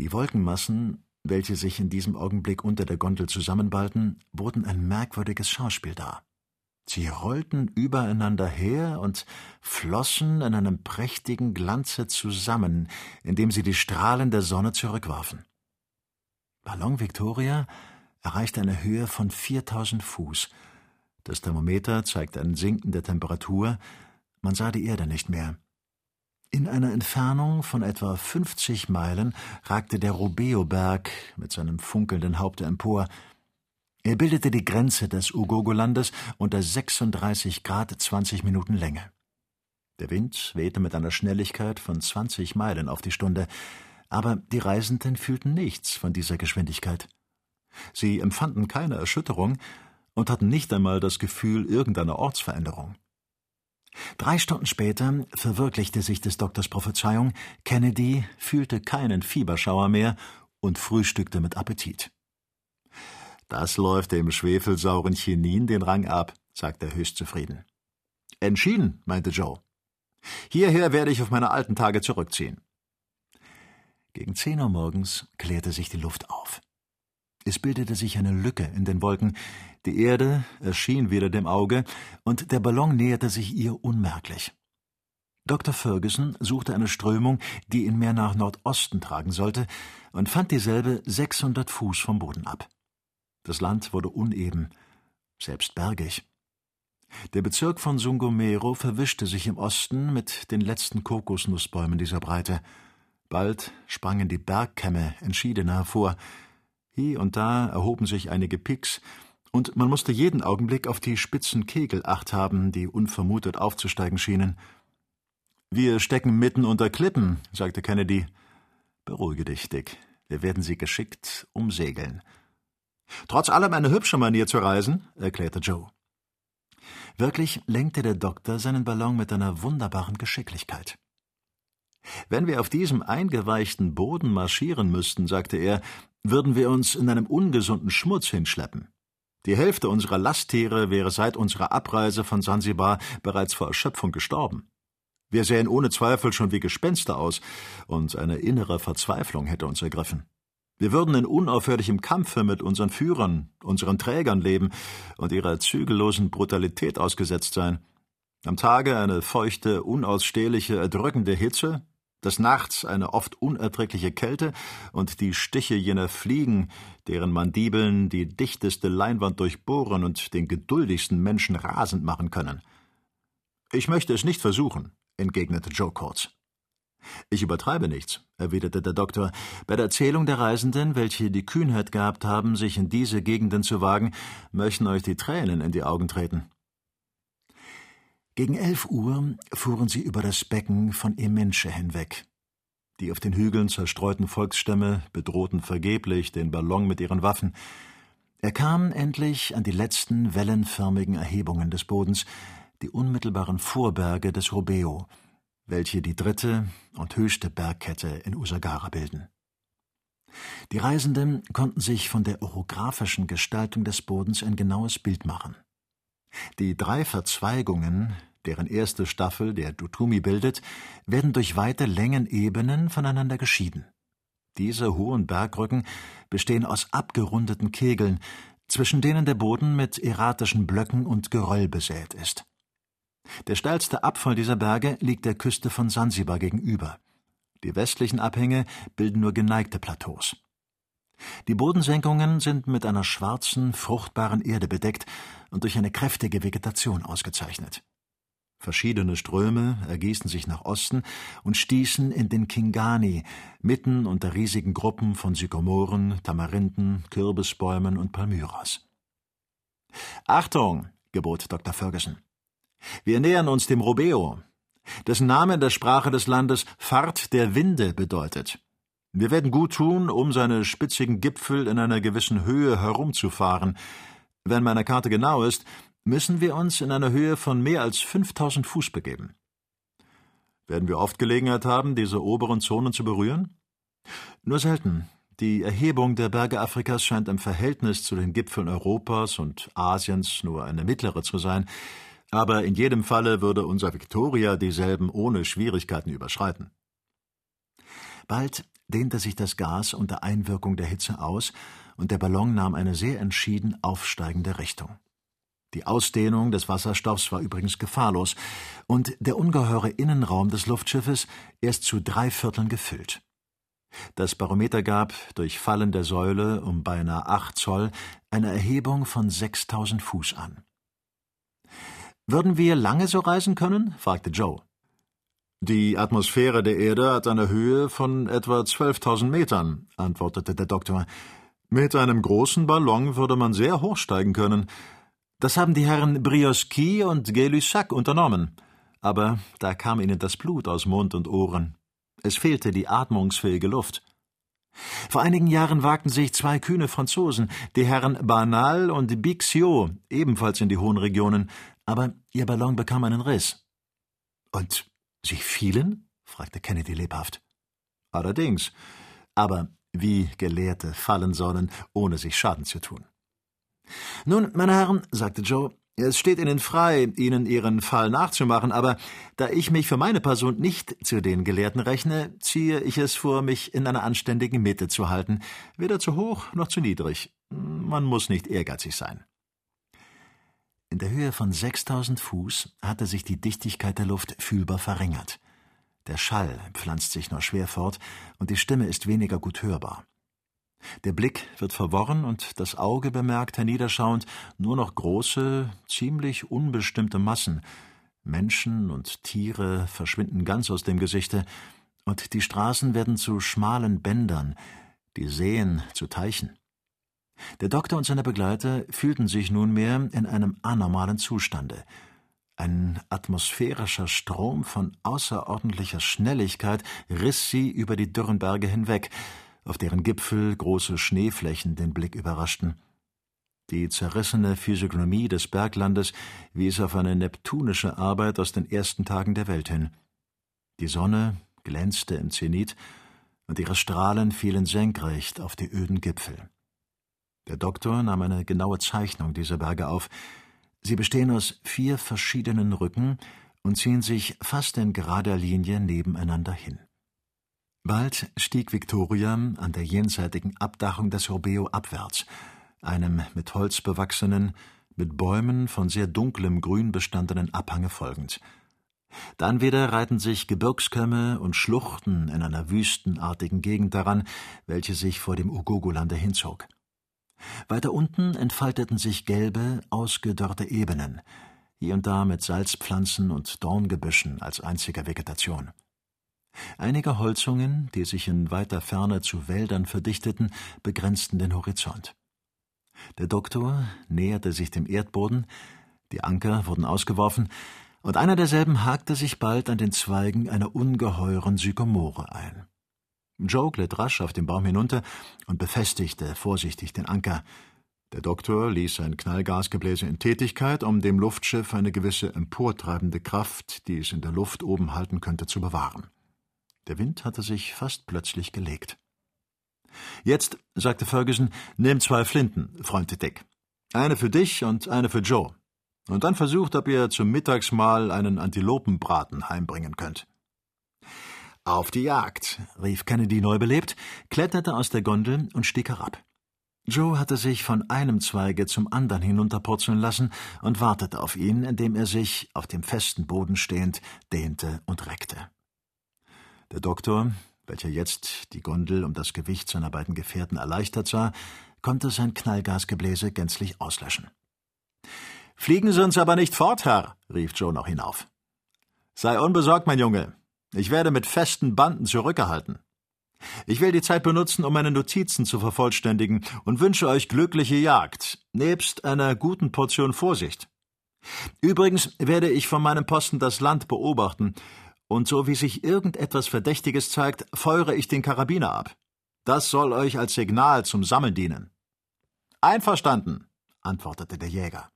Die Wolkenmassen, welche sich in diesem Augenblick unter der Gondel zusammenballten, boten ein merkwürdiges Schauspiel dar. Sie rollten übereinander her und flossen in einem prächtigen Glanze zusammen, indem sie die Strahlen der Sonne zurückwarfen. Ballon Victoria erreichte eine Höhe von 4000 Fuß. Das Thermometer zeigte eine sinkende Temperatur, man sah die Erde nicht mehr. In einer Entfernung von etwa 50 Meilen ragte der Rubeo-Berg mit seinem funkelnden Haupte empor. Er bildete die Grenze des Ugogolandes unter 36 Grad 20 Minuten Länge. Der Wind wehte mit einer Schnelligkeit von 20 Meilen auf die Stunde, aber die Reisenden fühlten nichts von dieser Geschwindigkeit. Sie empfanden keine Erschütterung und hatten nicht einmal das Gefühl irgendeiner Ortsveränderung. Drei Stunden später verwirklichte sich des Doktors Prophezeiung, Kennedy fühlte keinen Fieberschauer mehr und frühstückte mit Appetit. Das läuft dem schwefelsauren Chinin den Rang ab, sagte er höchst zufrieden. Entschieden, meinte Joe. Hierher werde ich auf meine alten Tage zurückziehen. Gegen zehn Uhr morgens klärte sich die Luft auf. Es bildete sich eine Lücke in den Wolken, die Erde erschien wieder dem Auge, und der Ballon näherte sich ihr unmerklich. Dr. Ferguson suchte eine Strömung, die ihn mehr nach Nordosten tragen sollte, und fand dieselbe 600 Fuß vom Boden ab. Das Land wurde uneben, selbst bergig. Der Bezirk von Sungomero verwischte sich im Osten mit den letzten Kokosnussbäumen dieser Breite. Bald sprangen die Bergkämme entschiedener hervor, hier und da erhoben sich einige Pics, und man musste jeden Augenblick auf die spitzen Kegel acht haben, die unvermutet aufzusteigen schienen. Wir stecken mitten unter Klippen, sagte Kennedy. Beruhige dich, Dick. Wir werden sie geschickt umsegeln. Trotz allem eine hübsche Manier zu reisen, erklärte Joe. Wirklich lenkte der Doktor seinen Ballon mit einer wunderbaren Geschicklichkeit. Wenn wir auf diesem eingeweichten Boden marschieren müssten, sagte er, würden wir uns in einem ungesunden Schmutz hinschleppen. Die Hälfte unserer Lasttiere wäre seit unserer Abreise von Sansibar bereits vor Erschöpfung gestorben. Wir sähen ohne Zweifel schon wie Gespenster aus, und eine innere Verzweiflung hätte uns ergriffen. Wir würden in unaufhörlichem Kampfe mit unseren Führern, unseren Trägern leben und ihrer zügellosen Brutalität ausgesetzt sein. Am Tage eine feuchte, unausstehliche, erdrückende Hitze, des Nachts eine oft unerträgliche Kälte und die Stiche jener Fliegen, deren Mandibeln die dichteste Leinwand durchbohren und den geduldigsten Menschen rasend machen können. Ich möchte es nicht versuchen, entgegnete Joe kurz. Ich übertreibe nichts, erwiderte der Doktor. Bei der Erzählung der Reisenden, welche die Kühnheit gehabt haben, sich in diese Gegenden zu wagen, möchten euch die Tränen in die Augen treten. Gegen elf Uhr fuhren sie über das Becken von Emensche hinweg. Die auf den Hügeln zerstreuten Volksstämme bedrohten vergeblich den Ballon mit ihren Waffen. Er kam endlich an die letzten wellenförmigen Erhebungen des Bodens, die unmittelbaren Vorberge des Rubeo, welche die dritte und höchste Bergkette in Usagara bilden. Die Reisenden konnten sich von der orographischen Gestaltung des Bodens ein genaues Bild machen. Die drei Verzweigungen, deren erste Staffel der Dutumi bildet, werden durch weite Längenebenen voneinander geschieden. Diese hohen Bergrücken bestehen aus abgerundeten Kegeln, zwischen denen der Boden mit erratischen Blöcken und Geröll besät ist. Der steilste Abfall dieser Berge liegt der Küste von Sansibar gegenüber. Die westlichen Abhänge bilden nur geneigte Plateaus. Die Bodensenkungen sind mit einer schwarzen, fruchtbaren Erde bedeckt und durch eine kräftige Vegetation ausgezeichnet. Verschiedene Ströme ergießen sich nach Osten und stießen in den Kingani, mitten unter riesigen Gruppen von Sykomoren, Tamarinden, Kürbisbäumen und Palmyras. Achtung, gebot Dr. Ferguson. Wir nähern uns dem Robeo, dessen Name in der Sprache des Landes Fahrt der Winde bedeutet. Wir werden gut tun, um seine spitzigen Gipfel in einer gewissen Höhe herumzufahren. Wenn meine Karte genau ist, müssen wir uns in einer Höhe von mehr als 5000 Fuß begeben. Werden wir oft Gelegenheit haben, diese oberen Zonen zu berühren? Nur selten. Die Erhebung der Berge Afrikas scheint im Verhältnis zu den Gipfeln Europas und Asiens nur eine mittlere zu sein, aber in jedem Falle würde unser Victoria dieselben ohne Schwierigkeiten überschreiten. Bald dehnte sich das Gas unter Einwirkung der Hitze aus, und der Ballon nahm eine sehr entschieden aufsteigende Richtung. Die Ausdehnung des Wasserstoffs war übrigens gefahrlos und der ungeheure Innenraum des Luftschiffes erst zu drei Vierteln gefüllt. Das Barometer gab, durch Fallen der Säule um beinahe acht Zoll, eine Erhebung von 6000 Fuß an. Würden wir lange so reisen können? fragte Joe. Die Atmosphäre der Erde hat eine Höhe von etwa 12.000 Metern, antwortete der Doktor. Mit einem großen Ballon würde man sehr hoch steigen können. Das haben die Herren Brioski und Gay-Lussac unternommen. Aber da kam ihnen das Blut aus Mund und Ohren. Es fehlte die atmungsfähige Luft. Vor einigen Jahren wagten sich zwei kühne Franzosen, die Herren Banal und Bixiot, ebenfalls in die hohen Regionen, aber ihr Ballon bekam einen Riss. Und Sie fielen? fragte Kennedy lebhaft. Allerdings. Aber wie Gelehrte fallen sollen, ohne sich Schaden zu tun. Nun, meine Herren, sagte Joe, es steht Ihnen frei, Ihnen Ihren Fall nachzumachen, aber da ich mich für meine Person nicht zu den Gelehrten rechne, ziehe ich es vor, mich in einer anständigen Mitte zu halten, weder zu hoch noch zu niedrig. Man muss nicht ehrgeizig sein. In der Höhe von 6000 Fuß hatte sich die Dichtigkeit der Luft fühlbar verringert. Der Schall pflanzt sich nur schwer fort und die Stimme ist weniger gut hörbar. Der Blick wird verworren und das Auge bemerkt herniederschauend nur noch große, ziemlich unbestimmte Massen. Menschen und Tiere verschwinden ganz aus dem Gesichte, und die Straßen werden zu schmalen Bändern, die Seen zu Teichen. Der Doktor und seine Begleiter fühlten sich nunmehr in einem anormalen Zustande. Ein atmosphärischer Strom von außerordentlicher Schnelligkeit riss sie über die dürren Berge hinweg, auf deren Gipfel große Schneeflächen den Blick überraschten. Die zerrissene Physiognomie des Berglandes wies auf eine neptunische Arbeit aus den ersten Tagen der Welt hin. Die Sonne glänzte im Zenit, und ihre Strahlen fielen senkrecht auf die öden Gipfel. Der Doktor nahm eine genaue Zeichnung dieser Berge auf. Sie bestehen aus vier verschiedenen Rücken und ziehen sich fast in gerader Linie nebeneinander hin. Bald stieg Victoria an der jenseitigen Abdachung des Robeo abwärts, einem mit Holz bewachsenen, mit Bäumen von sehr dunklem Grün bestandenen Abhange folgend. Dann wieder reihten sich Gebirgskämme und Schluchten in einer wüstenartigen Gegend daran, welche sich vor dem Ugogolande hinzog. Weiter unten entfalteten sich gelbe, ausgedörrte Ebenen, hier und da mit Salzpflanzen und Dorngebüschen als einziger Vegetation. Einige Holzungen, die sich in weiter Ferne zu Wäldern verdichteten, begrenzten den Horizont. Der Doktor näherte sich dem Erdboden, die Anker wurden ausgeworfen, und einer derselben hakte sich bald an den Zweigen einer ungeheuren Sykomore ein. Joe glitt rasch auf den Baum hinunter und befestigte vorsichtig den Anker. Der Doktor ließ sein Knallgasgebläse in Tätigkeit, um dem Luftschiff eine gewisse emportreibende Kraft, die es in der Luft oben halten könnte, zu bewahren. Der Wind hatte sich fast plötzlich gelegt. Jetzt, sagte Ferguson, nimm zwei Flinten, Freund Dick. Eine für dich und eine für Joe. Und dann versucht, ob ihr zum Mittagsmahl einen Antilopenbraten heimbringen könnt. Auf die Jagd, rief Kennedy neubelebt, kletterte aus der Gondel und stieg herab. Joe hatte sich von einem Zweige zum anderen hinunterpurzeln lassen und wartete auf ihn, indem er sich, auf dem festen Boden stehend, dehnte und reckte. Der Doktor, welcher jetzt die Gondel um das Gewicht seiner beiden Gefährten erleichtert sah, konnte sein Knallgasgebläse gänzlich auslöschen. Fliegen Sie uns aber nicht fort, Herr, rief Joe noch hinauf. Sei unbesorgt, mein Junge, ich werde mit festen Banden zurückgehalten. Ich will die Zeit benutzen, um meine Notizen zu vervollständigen und wünsche euch glückliche Jagd, nebst einer guten Portion Vorsicht. Übrigens werde ich von meinem Posten das Land beobachten, und so wie sich irgendetwas Verdächtiges zeigt, feuere ich den Karabiner ab. Das soll euch als Signal zum Sammeln dienen. Einverstanden, antwortete der Jäger.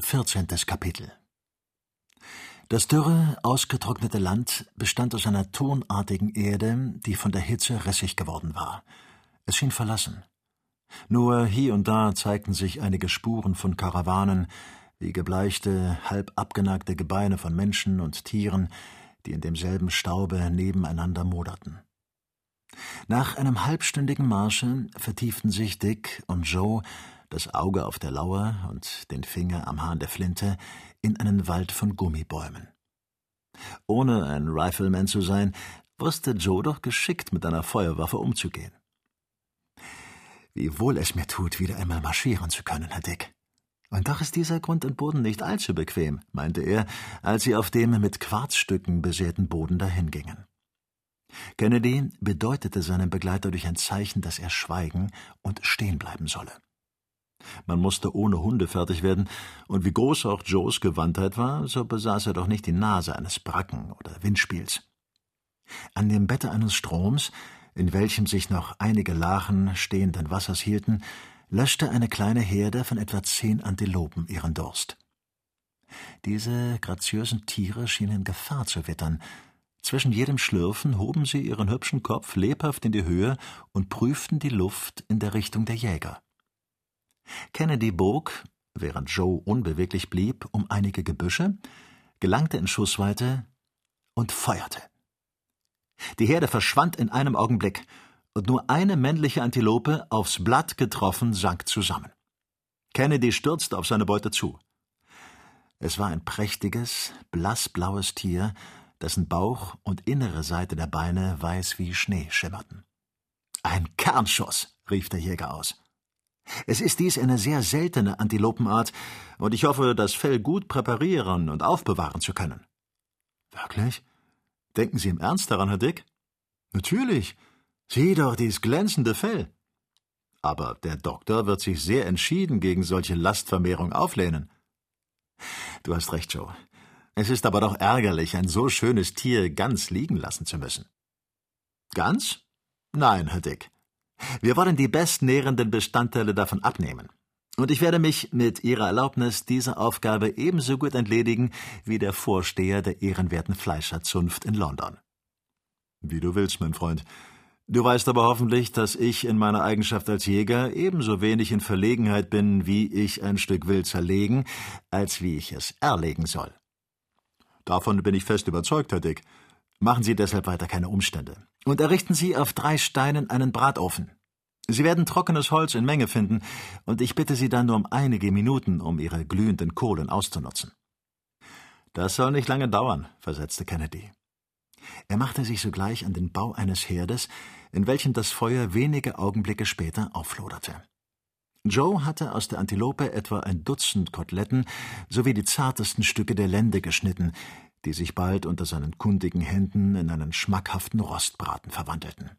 14. Kapitel das dürre, ausgetrocknete Land bestand aus einer tonartigen Erde, die von der Hitze rissig geworden war. Es schien verlassen. Nur hier und da zeigten sich einige Spuren von Karawanen, wie gebleichte, halb abgenagte Gebeine von Menschen und Tieren, die in demselben Staube nebeneinander moderten. Nach einem halbstündigen Marsche vertieften sich Dick und Joe, das Auge auf der Lauer und den Finger am Hahn der Flinte, in einen Wald von Gummibäumen. Ohne ein Rifleman zu sein, wusste Joe doch geschickt mit einer Feuerwaffe umzugehen. Wie wohl es mir tut, wieder einmal marschieren zu können, Herr Dick. Und doch ist dieser Grund und Boden nicht allzu bequem, meinte er, als sie auf dem mit Quarzstücken besäten Boden dahingingen. Kennedy bedeutete seinem Begleiter durch ein Zeichen, dass er schweigen und stehen bleiben solle. Man musste ohne Hunde fertig werden, und wie groß auch Joes Gewandtheit war, so besaß er doch nicht die Nase eines Bracken oder Windspiels. An dem Bette eines Stroms, in welchem sich noch einige Lachen stehenden Wassers hielten, löschte eine kleine Herde von etwa zehn Antilopen ihren Durst. Diese graziösen Tiere schienen Gefahr zu wittern, zwischen jedem Schlürfen hoben sie ihren hübschen Kopf lebhaft in die Höhe und prüften die Luft in der Richtung der Jäger. Kennedy bog, während Joe unbeweglich blieb, um einige Gebüsche, gelangte in Schussweite und feuerte. Die Herde verschwand in einem Augenblick, und nur eine männliche Antilope, aufs Blatt getroffen, sank zusammen. Kennedy stürzte auf seine Beute zu. Es war ein prächtiges, blassblaues Tier, dessen Bauch und innere Seite der Beine weiß wie Schnee schimmerten. Ein Kernschuss, rief der Jäger aus. Es ist dies eine sehr seltene Antilopenart, und ich hoffe, das Fell gut präparieren und aufbewahren zu können. Wirklich? Denken Sie im Ernst daran, Herr Dick? Natürlich. Sieh doch dies glänzende Fell. Aber der Doktor wird sich sehr entschieden gegen solche Lastvermehrung auflehnen. Du hast recht, Joe. Es ist aber doch ärgerlich, ein so schönes Tier ganz liegen lassen zu müssen. Ganz? Nein, Herr Dick. Wir wollen die bestnährenden Bestandteile davon abnehmen. Und ich werde mich mit Ihrer Erlaubnis dieser Aufgabe ebenso gut entledigen wie der Vorsteher der ehrenwerten Fleischerzunft in London. Wie du willst, mein Freund. Du weißt aber hoffentlich, dass ich in meiner Eigenschaft als Jäger ebenso wenig in Verlegenheit bin, wie ich ein Stück Wild zerlegen, als wie ich es erlegen soll. Davon bin ich fest überzeugt, Herr Dick. Machen Sie deshalb weiter keine Umstände. Und errichten Sie auf drei Steinen einen Bratofen. Sie werden trockenes Holz in Menge finden, und ich bitte Sie dann nur um einige Minuten, um Ihre glühenden Kohlen auszunutzen. Das soll nicht lange dauern, versetzte Kennedy. Er machte sich sogleich an den Bau eines Herdes, in welchem das Feuer wenige Augenblicke später aufloderte. Joe hatte aus der Antilope etwa ein Dutzend Koteletten sowie die zartesten Stücke der Lende geschnitten, die sich bald unter seinen kundigen Händen in einen schmackhaften Rostbraten verwandelten.